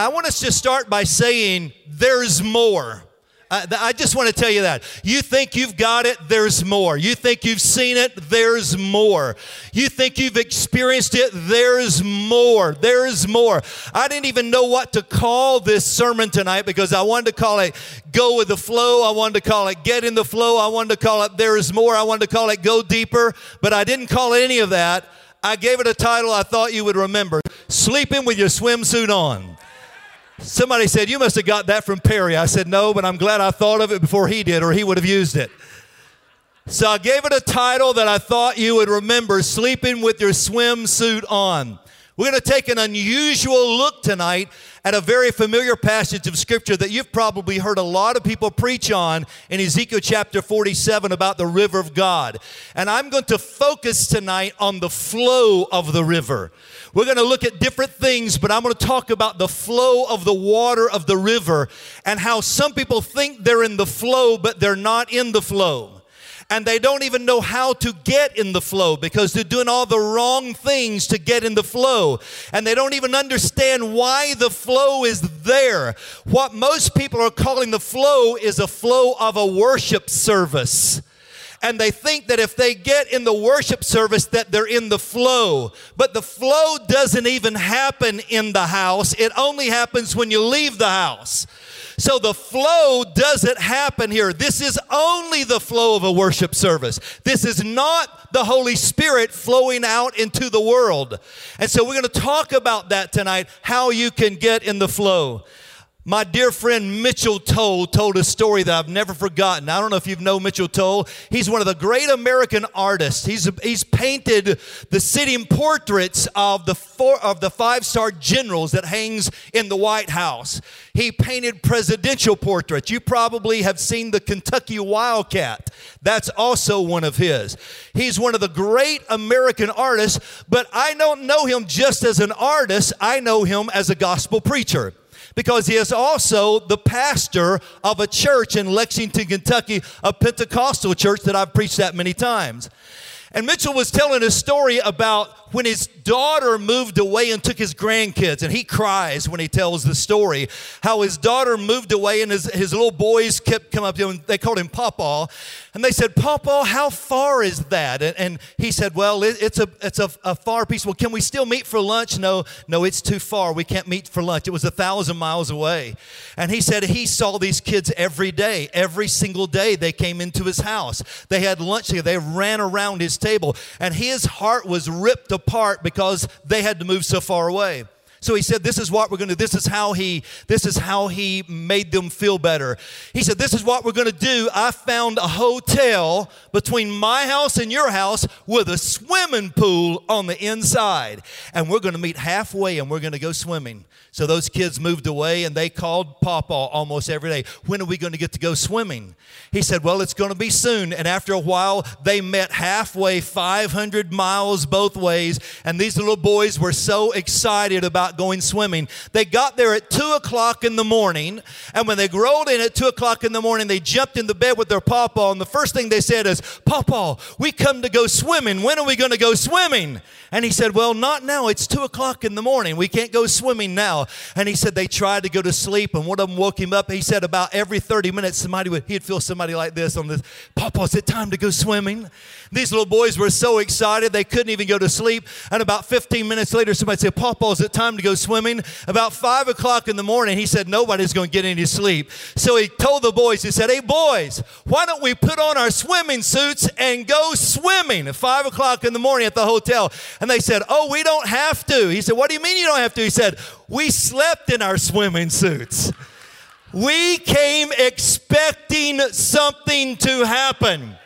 I want us to start by saying, there's more. Uh, I, I just want to tell you that. You think you've got it, there's more. You think you've seen it, there's more. You think you've experienced it, there's more. There's more. I didn't even know what to call this sermon tonight because I wanted to call it Go with the Flow. I wanted to call it Get in the Flow. I wanted to call it There's More. I wanted to call it Go Deeper, but I didn't call it any of that. I gave it a title I thought you would remember Sleeping with Your Swimsuit On. Somebody said, You must have got that from Perry. I said, No, but I'm glad I thought of it before he did, or he would have used it. So I gave it a title that I thought you would remember Sleeping with Your Swimsuit On. We're going to take an unusual look tonight at a very familiar passage of scripture that you've probably heard a lot of people preach on in Ezekiel chapter 47 about the river of God. And I'm going to focus tonight on the flow of the river. We're going to look at different things, but I'm going to talk about the flow of the water of the river and how some people think they're in the flow, but they're not in the flow and they don't even know how to get in the flow because they're doing all the wrong things to get in the flow. And they don't even understand why the flow is there. What most people are calling the flow is a flow of a worship service and they think that if they get in the worship service that they're in the flow but the flow doesn't even happen in the house it only happens when you leave the house so the flow doesn't happen here. This is only the flow of a worship service. This is not the Holy Spirit flowing out into the world. And so we're going to talk about that tonight, how you can get in the flow. My dear friend Mitchell Tolle told a story that I've never forgotten. I don't know if you've known Mitchell Tolle. He's one of the great American artists. He's, he's painted the sitting portraits of the, four, of the five-star generals that hangs in the White House. He painted presidential portraits. You probably have seen the Kentucky Wildcat. That's also one of his. He's one of the great American artists, but I don't know him just as an artist. I know him as a gospel preacher because he is also the pastor of a church in Lexington, Kentucky, a Pentecostal church that I've preached at many times. And Mitchell was telling a story about when his daughter moved away and took his grandkids, and he cries when he tells the story how his daughter moved away and his, his little boys kept coming up to him. They called him Papa, and they said, "Papa, how far is that?" And, and he said, "Well, it, it's a it's a, a, far piece. Well, can we still meet for lunch?" No, no, it's too far. We can't meet for lunch. It was a thousand miles away. And he said he saw these kids every day, every single day. They came into his house. They had lunch together. They ran around his table, and his heart was ripped because they had to move so far away. So he said, This is what we're do. This is how he, this is how he made them feel better. He said, This is what we're to do. I found a hotel between my house and your house with a swimming pool on the inside. And we're to meet halfway and we're to go swimming. So those kids moved away and they called Papa almost every day. When are we to get to go swimming? He said, Well, it's to be soon. And after a while, they met halfway, 500 miles both ways. And these little boys were so excited about going swimming. They got there at 2 o'clock in the morning. And when they rolled in at 2 o'clock in the morning, they jumped in the bed with their Papa. And the first thing they said is, Papa, we come to go swimming. When are we going to go swimming? And he said, Well, not now. It's 2 o'clock in the morning. We can't go swimming now. And he said they tried to go to sleep, and one of them woke him up. He said about every 30 minutes, somebody would, he'd feel somebody like this on this, Papa, is it time to go swimming? These little boys were so excited they couldn't even go to sleep. And about 15 minutes later, somebody said, Papa, is it time to go swimming? About 5 o'clock in the morning, he said, Nobody's going to get any sleep. So he told the boys, he said, Hey, boys, why don't we put on our swimming suits and go swimming at 5 o'clock in the morning at the hotel? And they said, Oh, we don't have to. He said, What do you mean you don't have to? He said, We slept in our swimming suits. We came expecting something to happen.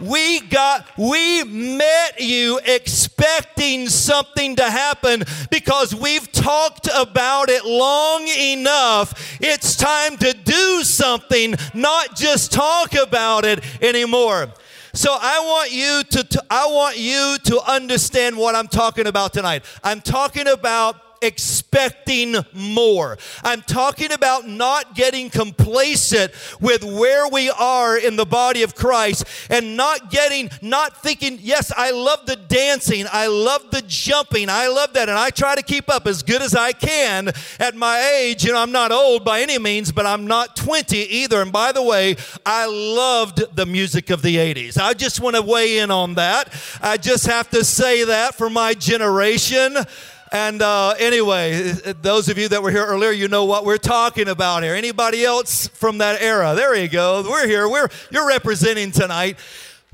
We got, we met you expecting something to happen because we've talked about it long enough. It's time to do something, not just talk about it anymore. So I want you to, I want you to understand what I'm talking about tonight. I'm talking about expecting more. I'm talking about not getting complacent with where we are in the body of Christ and not getting, not thinking, yes, I love the dancing, I love the jumping, I love that, and I try to keep up as good as I can at my age. You know, I'm not old by any means, but I'm not 20 either. And by the way, I loved the music of the 80s. I just want to weigh in on that. I just have to say that for my generation. And uh, anyway, those of you that were here earlier, you know what we're talking about here. Anybody else from that era? There you go. We're here. We're you're representing tonight.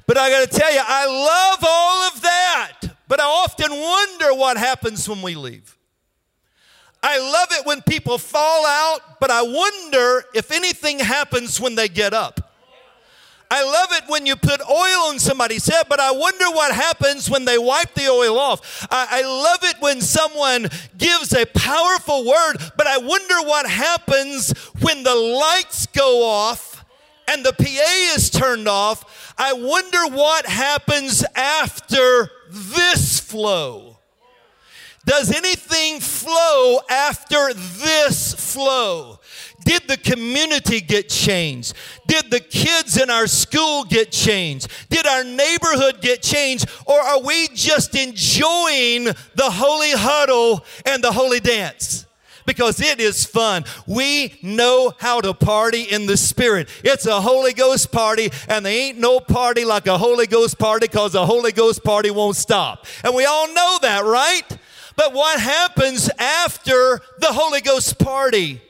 But I got to tell you, I love all of that. But I often wonder what happens when we leave. I love it when people fall out, but I wonder if anything happens when they get up. I love it when you put oil on somebody's head, but I wonder what happens when they wipe the oil off. I, I, love it when someone gives a powerful word, but I wonder what happens when the lights go off and the PA is turned off. I wonder what happens after this flow. Does anything flow after this flow? Did the community get changed? Did the kids in our school get changed? Did our neighborhood get changed? Or are we just enjoying the holy huddle and the holy dance? because it is fun. We know how to party in the Spirit. It's a Holy Ghost party, and there ain't no party like a Holy Ghost party because a Holy Ghost party won't stop. And we all know that, right? But what happens after the Holy Ghost party?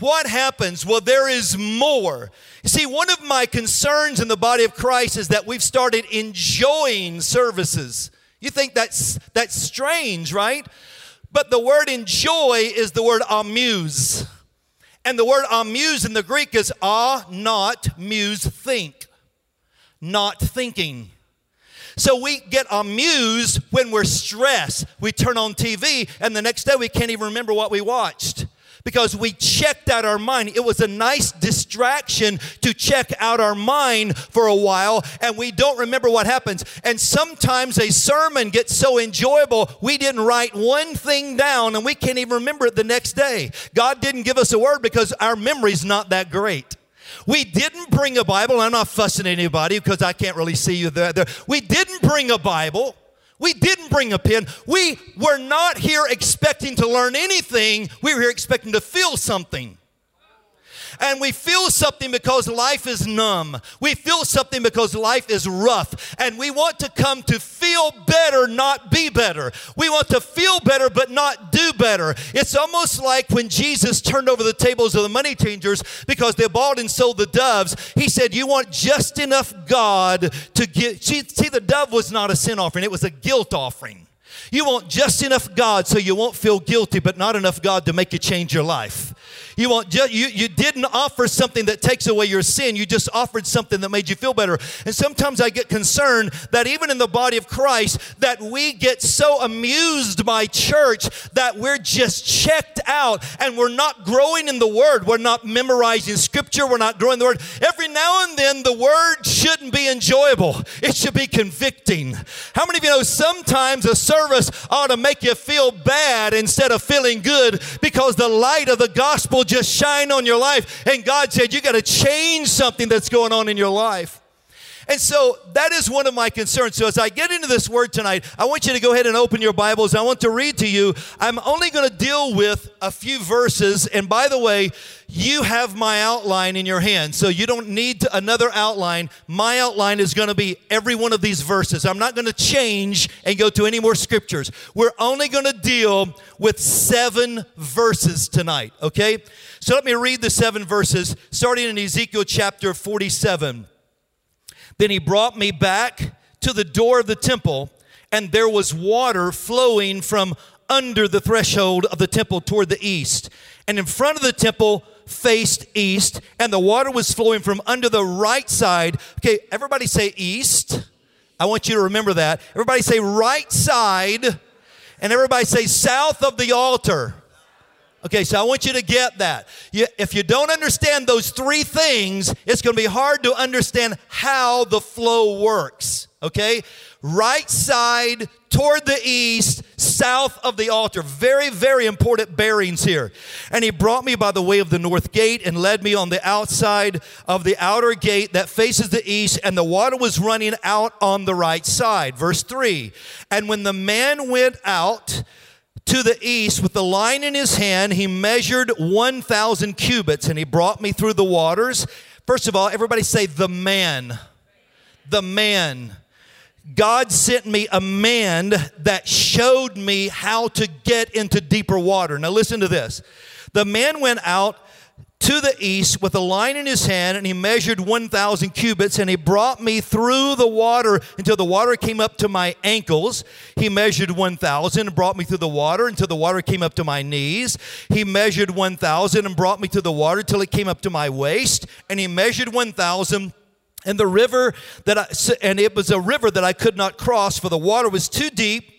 What happens? Well, there is more. You see, one of my concerns in the body of Christ is that we've started enjoying services. You think that's that's strange, right? But the word enjoy is the word amuse. And the word amuse in the Greek is ah, not, muse, think. Not thinking. So we get amused when we're stressed. We turn on TV, and the next day we can't even remember what we watched because we checked out our mind. It was a nice distraction to check out our mind for a while, and we don't remember what happens. And sometimes a sermon gets so enjoyable, we didn't write one thing down and we can't even remember it the next day. God didn't give us a word because our memory's not that great. We didn't bring a Bible. I'm not fussing anybody because I can't really see you there. We didn't bring a Bible. We didn't bring a pen. We were not here expecting to learn anything. We were here expecting to feel something. And we feel something because life is numb. We feel something because life is rough. And we want to come to feel better, not be better. We want to feel better, but not do better. It's almost like when Jesus turned over the tables of the money changers because they bought and sold the doves. He said, You want just enough God to get. See, the dove was not a sin offering, it was a guilt offering. You want just enough God so you won't feel guilty, but not enough God to make you change your life. You, just, you, you didn't offer something that takes away your sin. You just offered something that made you feel better. And sometimes I get concerned that even in the body of Christ, that we get so amused by church that we're just checked out and we're not growing in the Word. We're not memorizing Scripture. We're not growing the Word. Every now and then, the Word shouldn't be enjoyable. It should be convicting. How many of you know sometimes a service ought to make you feel bad instead of feeling good because the light of the gospel just shine on your life. And God said, You got to change something that's going on in your life. And so that is one of my concerns. So as I get into this word tonight, I want you to go ahead and open your Bibles. I want to read to you. I'm only going to deal with a few verses. And by the way, you have my outline in your hand, so you don't need another outline. My outline is going to be every one of these verses. I'm not going to change and go to any more scriptures. We're only going to deal with seven verses tonight, okay? So let me read the seven verses starting in Ezekiel chapter 47. Then he brought me back to the door of the temple, and there was water flowing from under the threshold of the temple toward the east. And in front of the temple faced east, and the water was flowing from under the right side. Okay, everybody say east. I want you to remember that. Everybody say right side, and everybody say south of the altar. Okay, so I want you to get that. You, if you don't understand those three things, it's going to be hard to understand how the flow works. Okay? Right side toward the east, south of the altar. Very, very important bearings here. And he brought me by the way of the north gate and led me on the outside of the outer gate that faces the east, and the water was running out on the right side. Verse 3 And when the man went out, to the east with the line in his hand. He measured 1,000 cubits and he brought me through the waters. First of all, everybody say, the man. The man. God sent me a man that showed me how to get into deeper water. Now, listen to this. The man went out to the east with a line in his hand, and he measured 1,000 cubits, and he brought me through the water until the water came up to my ankles. He measured 1,000 and brought me through the water until the water came up to my knees. He measured 1,000 and brought me through the water till it came up to my waist, and he measured 1,000 and the river that I, and it was a river that I could not cross, for the water was too deep,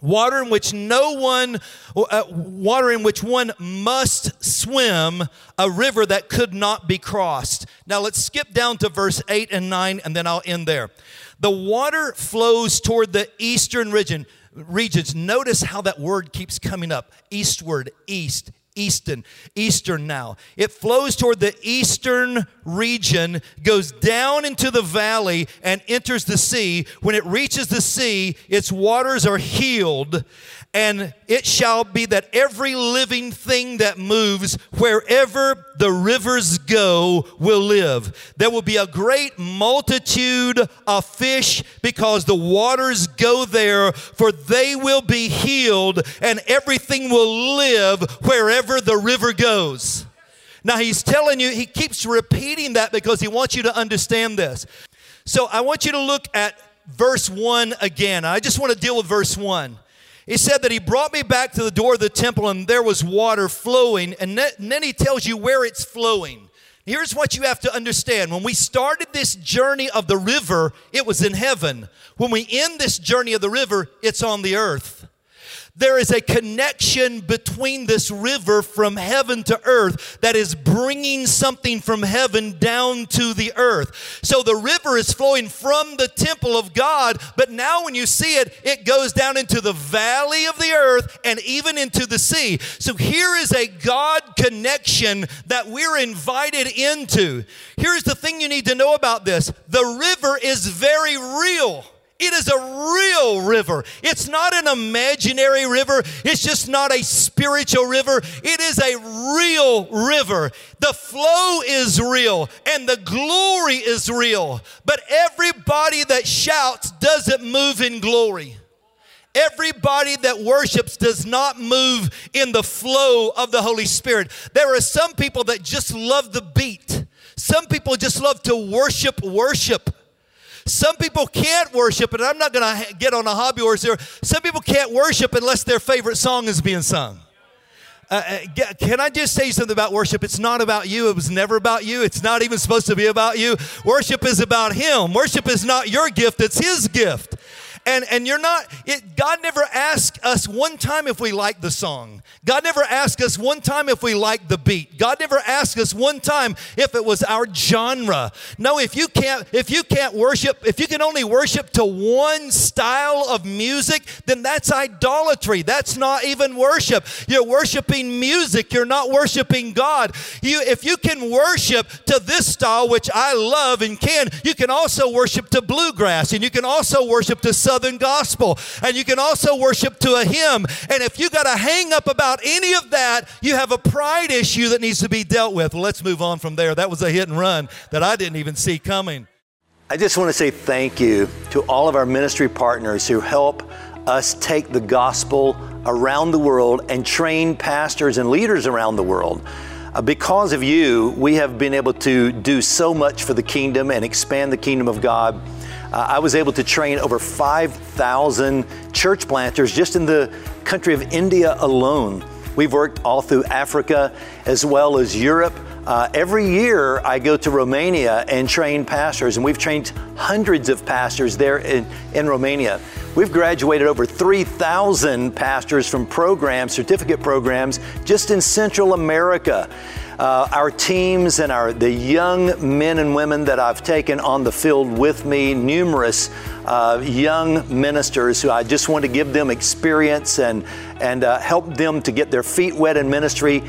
water in which no one, uh, water in which one must swim, a river that could not be crossed. Now let's skip down to verse 8 and 9, and then I'll end there. The water flows toward the eastern region. Regions. Notice how that word keeps coming up eastward, east, eastern eastern now. It flows toward the eastern region goes down into the valley and enters the sea. When it reaches the sea its waters are healed and it shall be that every living thing that moves wherever the rivers go will live. There will be a great multitude of fish because the waters go there, for they will be healed, and everything will live wherever the river goes. Now, he's telling you, he keeps repeating that because he wants you to understand this. So, I want you to look at verse 1 again. I just want to deal with verse 1. He said that he brought me back to the door of the temple and there was water flowing. And then he tells you where it's flowing. Here's what you have to understand. When we started this journey of the river, it was in heaven. When we end this journey of the river, it's on the earth. There is a connection between this river from heaven to earth that is bringing something from heaven down to the earth. So the river is flowing from the temple of God, but now when you see it, it goes down into the valley of the earth and even into the sea. So here is a God connection that we're invited into. Here's the thing you need to know about this the river is very real. It is a real river. It's not an imaginary river. It's just not a spiritual river. It is a real river. The flow is real and the glory is real. But everybody that shouts doesn't move in glory. Everybody that worships does not move in the flow of the Holy Spirit. There are some people that just love the beat. Some people just love to worship worship. Some people can't worship, and I'm not going to get on a hobby horse here. Some people can't worship unless their favorite song is being sung. Uh, uh can I just say something about worship? It's not about you. It was never about you. It's not even supposed to be about you. Worship is about Him. Worship is not your gift, it's His gift. And, and you're not, it, God never asked us one time if we like the song. God never asked us one time if we like the beat. God never asked us one time if it was our genre. No, if you can't, if you can't worship, if you can only worship to one style of music, then that's idolatry. That's not even worship. You're worshiping music. You're not worshiping God. You, if you can worship to this style, which I love and can, you can also worship to bluegrass and you can also worship to Southern gospel. And you can also worship to a hymn. And if you got a hang up about any of that, you have a pride issue that needs to be dealt with. Well, let's move on from there. That was a hit and run that I didn't even see coming. I just want to say thank you to all of our ministry partners who help us take the gospel around the world and train pastors and leaders around the world. Uh, because of you, we have been able to do so much for the kingdom and expand the kingdom of God uh, I was able to train over 5,000 church planters just in the country of India alone. We've worked all through Africa as well as Europe. Uh, every year, I go to Romania and train pastors, and we've trained hundreds of pastors there in, in Romania. We've graduated over 3,000 pastors from programs, certificate programs, just in Central America. Uh, our teams and our the young men and women that I've taken on the field with me, numerous uh, young ministers who I just want to give them experience and and uh, help them to get their feet wet in ministry.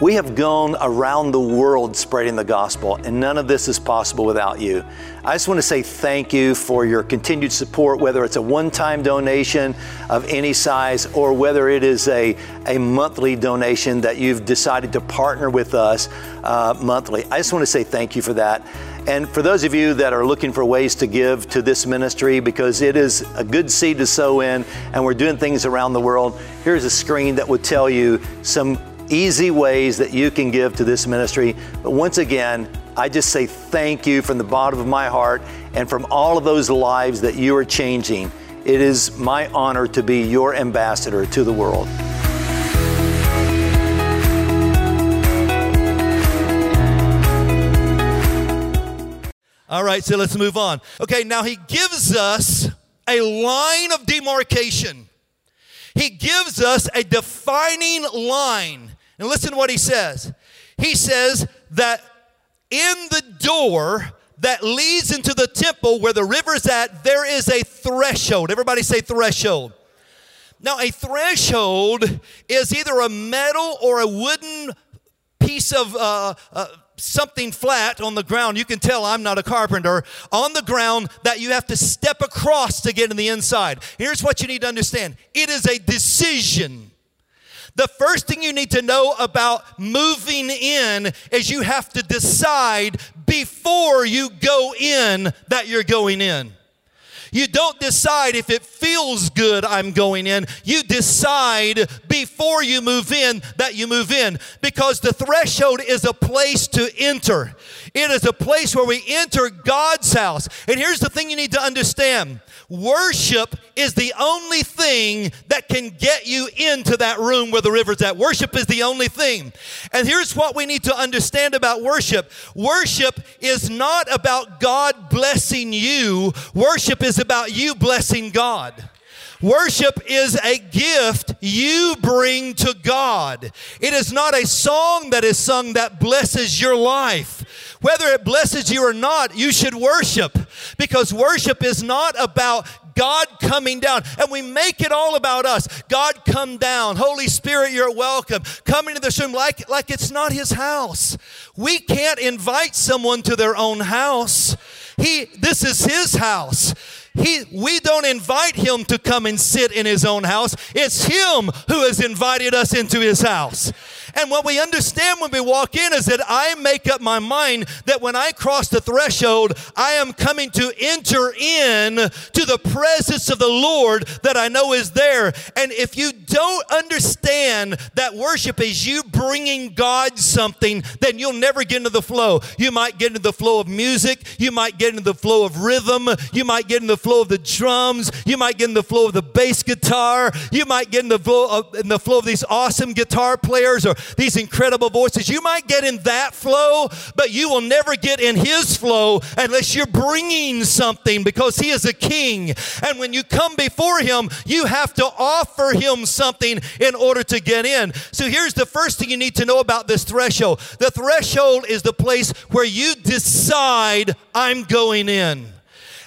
We have gone around the world spreading the gospel, and none of this is possible without you. I just want to say thank you for your continued support, whether it's a one time donation of any size or whether it is a, a monthly donation that you've decided to partner with us uh, monthly. I just want to say thank you for that. And for those of you that are looking for ways to give to this ministry, because it is a good seed to sow in, and we're doing things around the world, here's a screen that will tell you some easy ways that you can give to this ministry. But once again, I just say thank you from the bottom of my heart and from all of those lives that you are changing. It is my honor to be your ambassador to the world. All right, so let's move on. Okay, now he gives us a line of demarcation. He gives us a defining line. And listen to what he says. He says that in the door that leads into the temple where the river's at, there is a threshold. Everybody say threshold. Now, a threshold is either a metal or a wooden piece of uh, uh, something flat on the ground. You can tell I'm not a carpenter. On the ground that you have to step across to get in the inside. Here's what you need to understand it is a decision. The first thing you need to know about moving in is you have to decide before you go in that you're going in. You don't decide if it feels good, I'm going in. You decide before you move in that you move in because the threshold is a place to enter. It is a place where we enter God's house. And here's the thing you need to understand Worship is the only thing that can get you into that room where the river's at. Worship is the only thing. And here's what we need to understand about worship worship is not about God blessing you, worship is about you blessing God. Worship is a gift you bring to God. It is not a song that is sung that blesses your life. Whether it blesses you or not, you should worship because worship is not about God coming down. And we make it all about us. God, come down. Holy Spirit, you're welcome. Come into this room like, like it's not his house. We can't invite someone to their own house. He, this is his house. He, we don't invite him to come and sit in his own house. It's him who has invited us into his house. And what we understand when we walk in is that I make up my mind that when I cross the threshold, I am coming to enter in to the presence of the Lord that I know is there. And if you don't understand that worship is you bringing God something, then you'll never get into the flow. You might get into the flow of music, you might get into the flow of rhythm, you might get in the flow of the drums, you might get in the flow of the bass guitar, you might get in the flow of, in the flow of these awesome guitar players or these incredible voices. You might get in that flow, but you will never get in His flow unless you're bringing something because He is a king. And when you come before Him, you have to offer Him something in order to get in. So here's the first thing you need to know about this threshold the threshold is the place where you decide, I'm going in.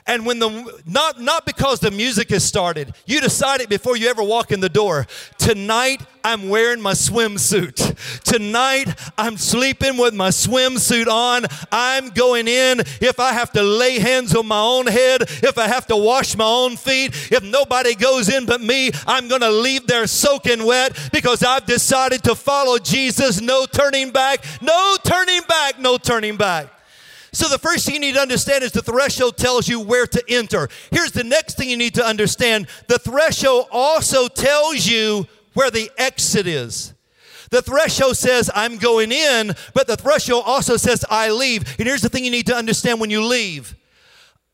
And when the not not because the music has started, you decide it before you ever walk in the door. Tonight I'm wearing my swimsuit. Tonight I'm sleeping with my swimsuit on. I'm going in. If I have to lay hands on my own head, if I have to wash my own feet, if nobody goes in but me, I'm going to leave there soaking wet because I've decided to follow Jesus. No turning back. No turning back. No turning back. So, the first thing you need to understand is the threshold tells you where to enter. Here's the next thing you need to understand the threshold also tells you where the exit is. The threshold says, I'm going in, but the threshold also says, I leave. And here's the thing you need to understand when you leave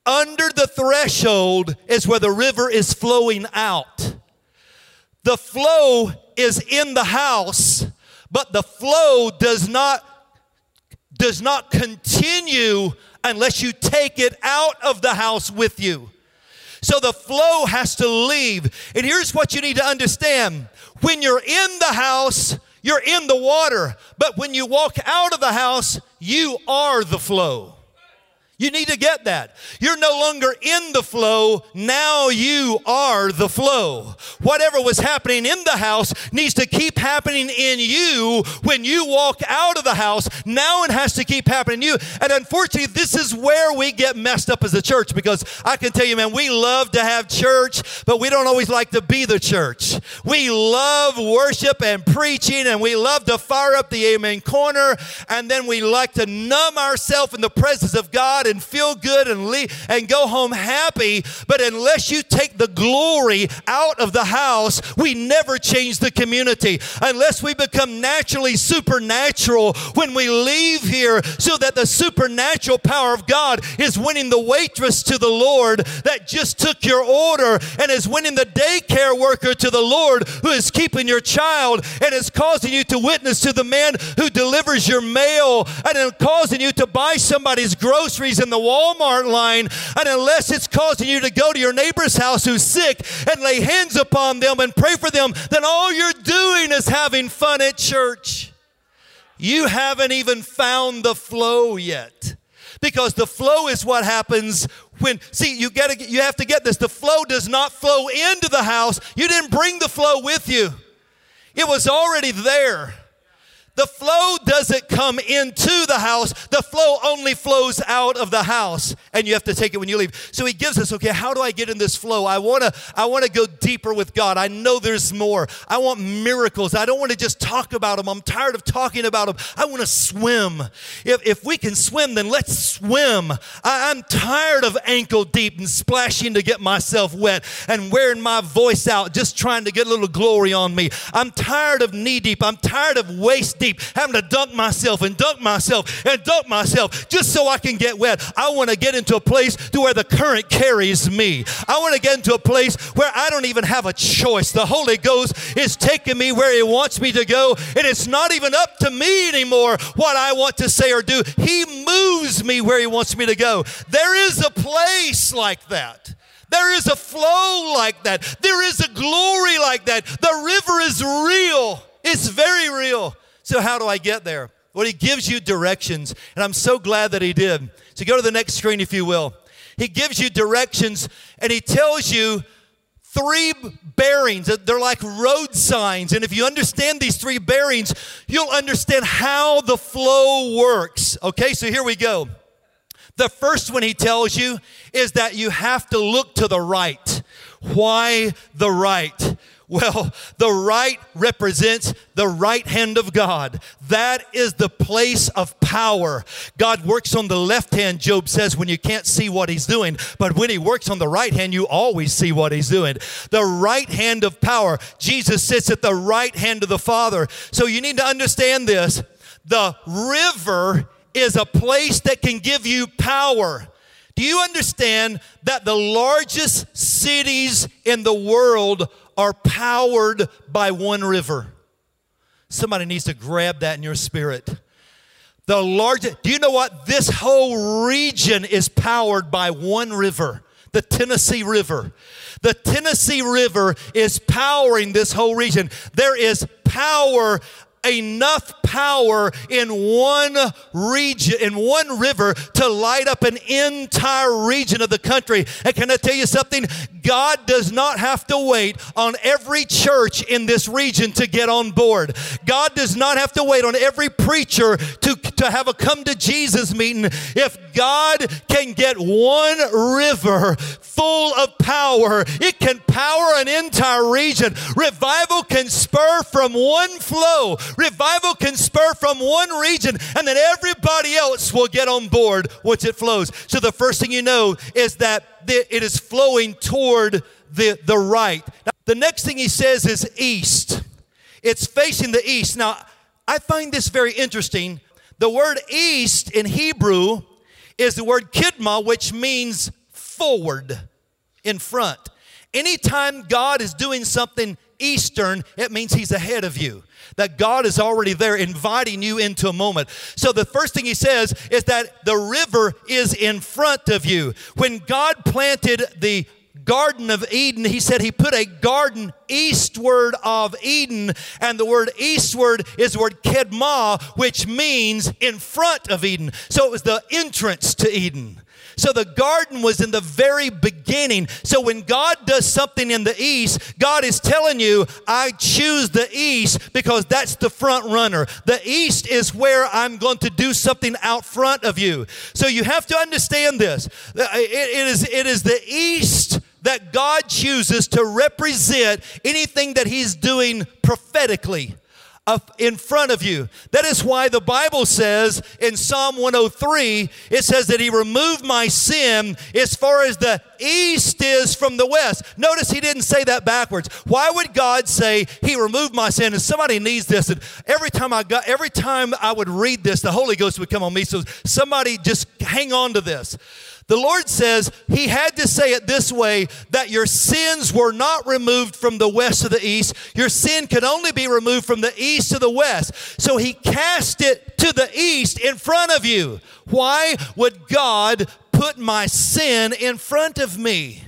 under the threshold is where the river is flowing out. The flow is in the house, but the flow does not does not continue unless you take it out of the house with you. So the flow has to leave. And here's what you need to understand when you're in the house, you're in the water. But when you walk out of the house, you are the flow. You need to get that. You're no longer in the flow. Now you are the flow. Whatever was happening in the house needs to keep happening in you when you walk out of the house. Now it has to keep happening in you. And unfortunately, this is where we get messed up as a church because I can tell you, man, we love to have church, but we don't always like to be the church. We love worship and preaching and we love to fire up the amen corner and then we like to numb ourselves in the presence of God and feel good and leave and go home happy. But unless you take the glory out of the house, we never change the community. Unless we become naturally supernatural when we leave here, so that the supernatural power of God is winning the waitress to the Lord that just took your order and is winning the daycare worker to the Lord who is keeping your child and is causing you to witness to the man who delivers your mail and is causing you to buy somebody's groceries in the Walmart line, and unless it's causing you to go to your neighbor's house who's sick and lay hands upon them and pray for them, then all you're doing is having fun at church. You haven't even found the flow yet. Because the flow is what happens when see you got to you have to get this the flow does not flow into the house you didn't bring the flow with you it was already there the flow doesn't come into the house. The flow only flows out of the house, and you have to take it when you leave. So he gives us, okay, how do I get in this flow? I want to I want to go deeper with God. I know there's more. I want miracles. I don't want to just talk about them. I'm tired of talking about them. I want to swim. If, if we can swim, then let's swim. I, I'm tired of ankle deep and splashing to get myself wet and wearing my voice out just trying to get a little glory on me. I'm tired of knee deep. I'm tired of waist deep deep, having to dunk myself and dunk myself and dunk myself just so I can get wet. I want to get into a place to where the current carries me. I want to get into a place where I don't even have a choice. The Holy Ghost is taking me where He wants me to go, and it's not even up to me anymore what I want to say or do. He moves me where He wants me to go. There is a place like that. There is a flow like that. There is a glory like that. The river is real. It's very real. So, how do I get there? Well, he gives you directions, and I'm so glad that he did. So, go to the next screen, if you will. He gives you directions, and he tells you three bearings. They're like road signs. And if you understand these three bearings, you'll understand how the flow works. Okay, so here we go. The first one he tells you is that you have to look to the right. Why the right? Well, the right represents the right hand of God. That is the place of power. God works on the left hand, Job says, when you can't see what he's doing. But when he works on the right hand, you always see what he's doing. The right hand of power. Jesus sits at the right hand of the Father. So you need to understand this. The river is a place that can give you power. Do you understand that the largest cities in the world are powered by one river. Somebody needs to grab that in your spirit. The largest, do you know what? This whole region is powered by one river, the Tennessee River. The Tennessee River is powering this whole region. There is power enough power in one region, in one river to light up an entire region of the country. And can I tell you something? God does not have to wait on every church in this region to get on board. God does not have to wait on every preacher to, to have a come to Jesus meeting. If God can get one river full of power, it can power an entire region. Revival can spur from one flow. Revival can spur from one region, and then everybody else will get on board once it flows. So the first thing you know is that it is flowing toward the, the right. Now, the next thing he says is east. It's facing the east. Now, I find this very interesting. The word east in Hebrew is the word kidma, which means forward, in front. Anytime God is doing something eastern, it means he's ahead of you that God is already there inviting you into a moment. So the first thing he says is that the river is in front of you. When God planted the Garden of Eden, he said he put a garden eastward of Eden. And the word eastward is the word kedma, which means in front of Eden. So it was the entrance to Eden. So the garden was in the very beginning. So when God does something in the east, God is telling you, I choose the east because that's the front runner. The east is where I'm going to do something out front of you. So you have to understand this. it is, it is the east that God chooses to represent anything that He's doing prophetically in front of you. That is why the Bible says in Psalm 103, it says that He removed my sin as far as the east is from the west. Notice He didn't say that backwards. Why would God say He removed my sin? And somebody needs this. And every time I got, every time I would read this, the Holy Ghost would come on me. So somebody just hang on to this. The Lord says He had to say it this way that your sins were not removed from the west to the east. Your sin could only be removed from the east to the west. So He cast it to the east in front of you. Why would God put my sin in front of me?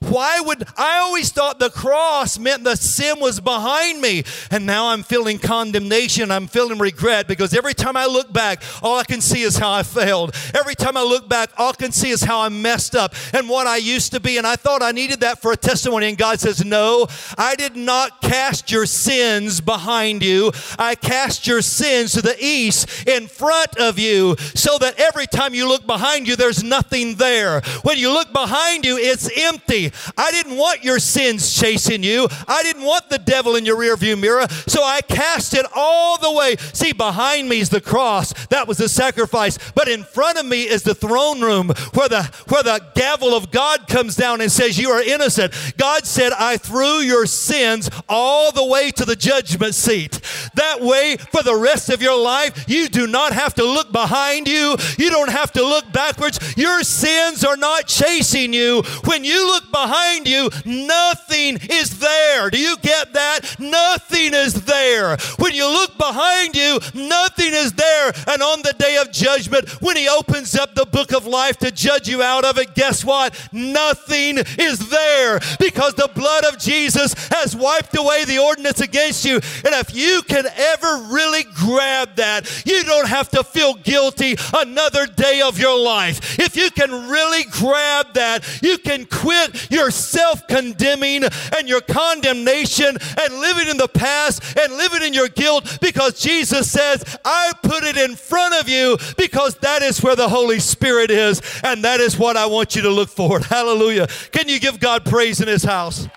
Why would I always thought the cross meant the sin was behind me? And now I'm feeling condemnation. I'm feeling regret because every time I look back, all I can see is how I failed. Every time I look back, all I can see is how I messed up and what I used to be. And I thought I needed that for a testimony. And God says, No, I did not cast your sins behind you. I cast your sins to the east in front of you so that every time you look behind you, there's nothing there. When you look behind you, it's empty. I didn't want your sins chasing you. I didn't want the devil in your rearview mirror. So I cast it all the way. See, behind me is the cross. That was the sacrifice. But in front of me is the throne room where the where the gavel of God comes down and says, You are innocent. God said, I threw your sins all the way to the judgment seat. That way, for the rest of your life, you do not have to look behind you. You don't have to look backwards. Your sins are not chasing you. When you look behind you, nothing is there. Do you get that? Nothing is there. When you look behind you, nothing is there. And on the day of judgment, when He opens up the book of life to judge you out of it, guess what? Nothing is there because the blood of Jesus has wiped away the ordinance against you. And if you can ever really grab that, you don't have to feel guilty another day of your life. If you can really grab that, you can quit your self condemning and your condemnation and living in the past and living in your guilt because Jesus says, I put it in front of you because that is where the Holy Spirit is and that is what I want you to look for. Hallelujah. Can you give God praise in His house?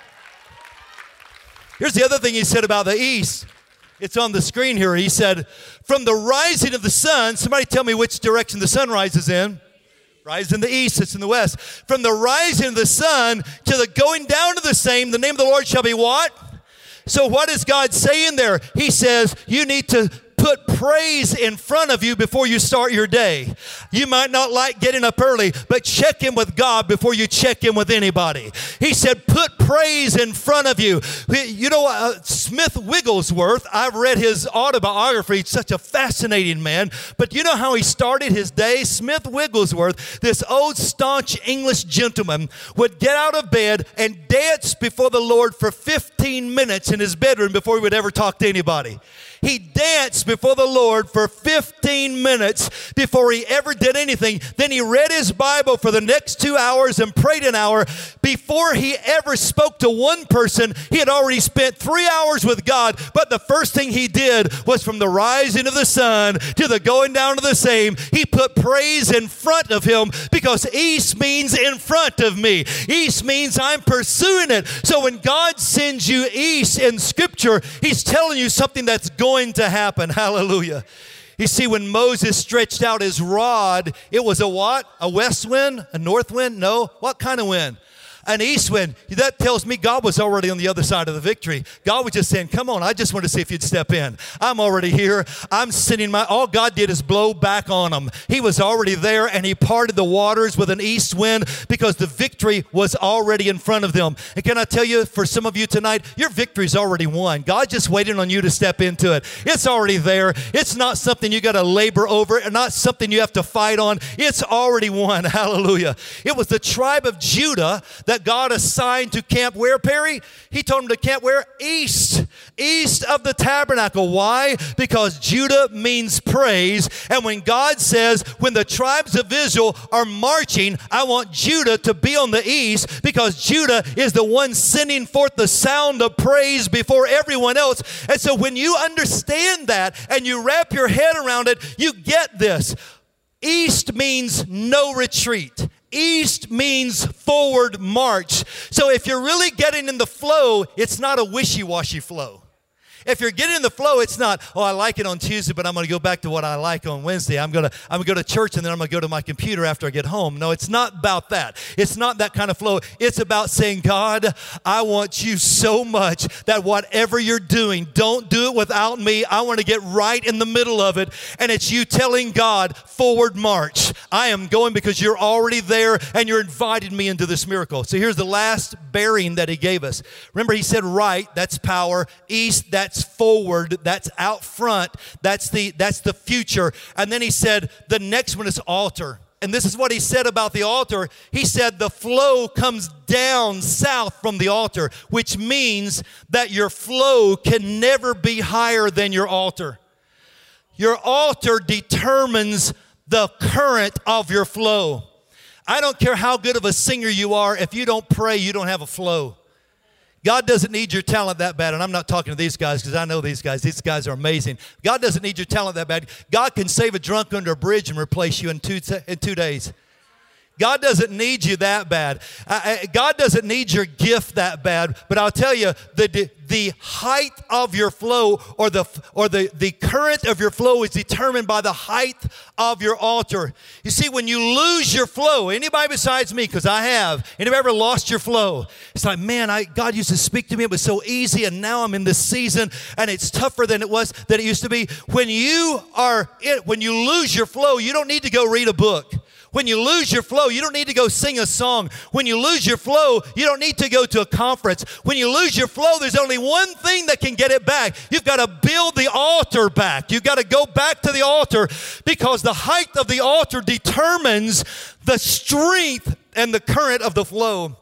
Here's the other thing He said about the East. It's on the screen here. He said, From the rising of the sun, somebody tell me which direction the sun rises in. Rise in the east, it's in the west. From the rising of the sun to the going down of the same, the name of the Lord shall be what? So, what is God saying there? He says, You need to put praise in front of you before you start your day. You might not like getting up early, but check in with God before you check in with anybody. He said, put praise in front of you. You know, uh, Smith Wigglesworth, I've read his autobiography, He's such a fascinating man, but you know how he started his day? Smith Wigglesworth, this old staunch English gentleman, would get out of bed and dance before the Lord for 15 minutes in his bedroom before he would ever talk to anybody. He danced before the Lord for 15 minutes before he ever did anything. Then he read his Bible for the next two hours and prayed an hour. Before he ever spoke to one person, he had already spent three hours with God. But the first thing he did was from the rising of the sun to the going down of the same, he put praise in front of him because east means in front of me. East means I'm pursuing it. So when God sends you east in scripture, he's telling you something that's going going to happen. Hallelujah. You see, when Moses stretched out his rod, it was a what? A west wind? A north wind? No. What kind of wind? An east wind. That tells me God was already on the other side of the victory. God was just saying, Come on, I just want to see if you'd step in. I'm already here. I'm sending my, all God did is blow back on them. He was already there and He parted the waters with an east wind because the victory was already in front of them. And can I tell you, for some of you tonight, your victory's already won. God's just waiting on you to step into it. It's already there. It's not something you got to labor over, it's not something you have to fight on. It's already won. Hallelujah. It was the tribe of Judah that God assigned to camp where, Perry? He told them to camp where? East. East of the tabernacle. Why? Because Judah means praise. And when God says, when the tribes of Israel are marching, I want Judah to be on the east because Judah is the one sending forth the sound of praise before everyone else. And so when you understand that and you wrap your head around it, you get this. East means no retreat. East means forward march. So if you're really getting in the flow, it's not a wishy washy flow. If you're getting in the flow, it's not, oh, I like it on Tuesday, but I'm going to go back to what I like on Wednesday. I'm going to I'm going to go to church and then I'm going to go to my computer after I get home. No, it's not about that. It's not that kind of flow. It's about saying, God, I want you so much that whatever you're doing, don't do it without me. I want to get right in the middle of it. And it's you telling God, forward march. I am going because you're already there and you're inviting me into this miracle. So here's the last bearing that he gave us. Remember, he said right, that's power, east, that's that's forward, that's out front, that's the that's the future. And then he said the next one is altar. And this is what he said about the altar. He said the flow comes down south from the altar, which means that your flow can never be higher than your altar. Your altar determines the current of your flow. I don't care how good of a singer you are, if you don't pray, you don't have a flow. God doesn't need your talent that bad. And I'm not talking to these guys because I know these guys. These guys are amazing. God doesn't need your talent that bad. God can save a drunk under a bridge and replace you in two, in two days. God doesn't need you that bad. God doesn't need your gift that bad. But I'll tell you, the, the height of your flow or the or the, the current of your flow is determined by the height of your altar. You see, when you lose your flow, anybody besides me, because I have, anybody ever lost your flow? It's like, man, I God used to speak to me, it was so easy, and now I'm in this season and it's tougher than it was than it used to be. When you are it, when you lose your flow, you don't need to go read a book. When you lose your flow, you don't need to go sing a song. When you lose your flow, you don't need to go to a conference. When you lose your flow, there's only one thing that can get it back. You've got to build the altar back. You've got to go back to the altar because the height of the altar determines the strength and the current of the flow.